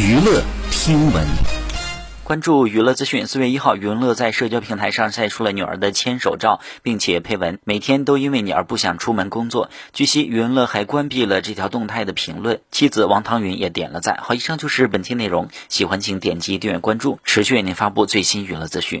娱乐听闻，关注娱乐资讯。四月一号，余文乐在社交平台上晒出了女儿的牵手照，并且配文：“每天都因为你而不想出门工作。”据悉，余文乐还关闭了这条动态的评论，妻子王汤云也点了赞。好，以上就是本期内容，喜欢请点击订阅关注，持续为您发布最新娱乐资讯。